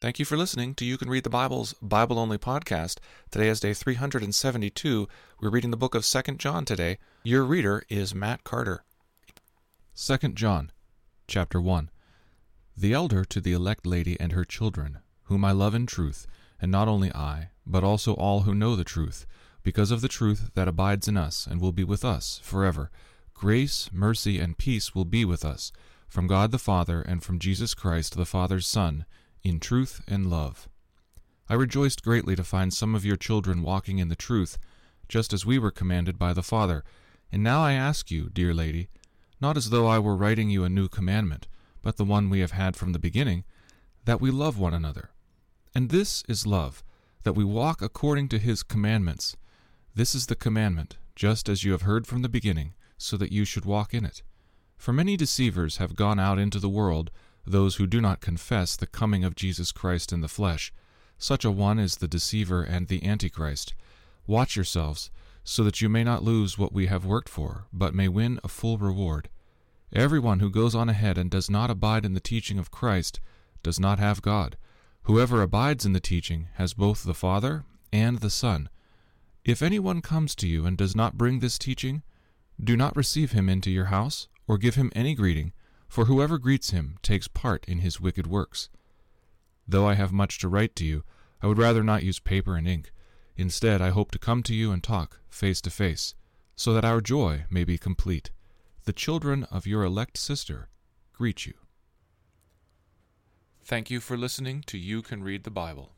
Thank you for listening to You Can Read the Bible's Bible Only podcast. Today is day 372. We're reading the book of 2nd John today. Your reader is Matt Carter. 2nd John, chapter 1. The elder to the elect lady and her children, whom I love in truth, and not only I, but also all who know the truth, because of the truth that abides in us and will be with us forever. Grace, mercy, and peace will be with us, from God the Father and from Jesus Christ, the Father's Son in truth and love. I rejoiced greatly to find some of your children walking in the truth, just as we were commanded by the Father. And now I ask you, dear lady, not as though I were writing you a new commandment, but the one we have had from the beginning, that we love one another. And this is love, that we walk according to his commandments. This is the commandment, just as you have heard from the beginning, so that you should walk in it. For many deceivers have gone out into the world, those who do not confess the coming of Jesus Christ in the flesh. Such a one is the deceiver and the Antichrist. Watch yourselves, so that you may not lose what we have worked for, but may win a full reward. Everyone who goes on ahead and does not abide in the teaching of Christ does not have God. Whoever abides in the teaching has both the Father and the Son. If anyone comes to you and does not bring this teaching, do not receive him into your house, or give him any greeting for whoever greets him takes part in his wicked works. Though I have much to write to you, I would rather not use paper and ink. Instead, I hope to come to you and talk face to face, so that our joy may be complete. The children of your elect sister greet you. Thank you for listening to You Can Read the Bible.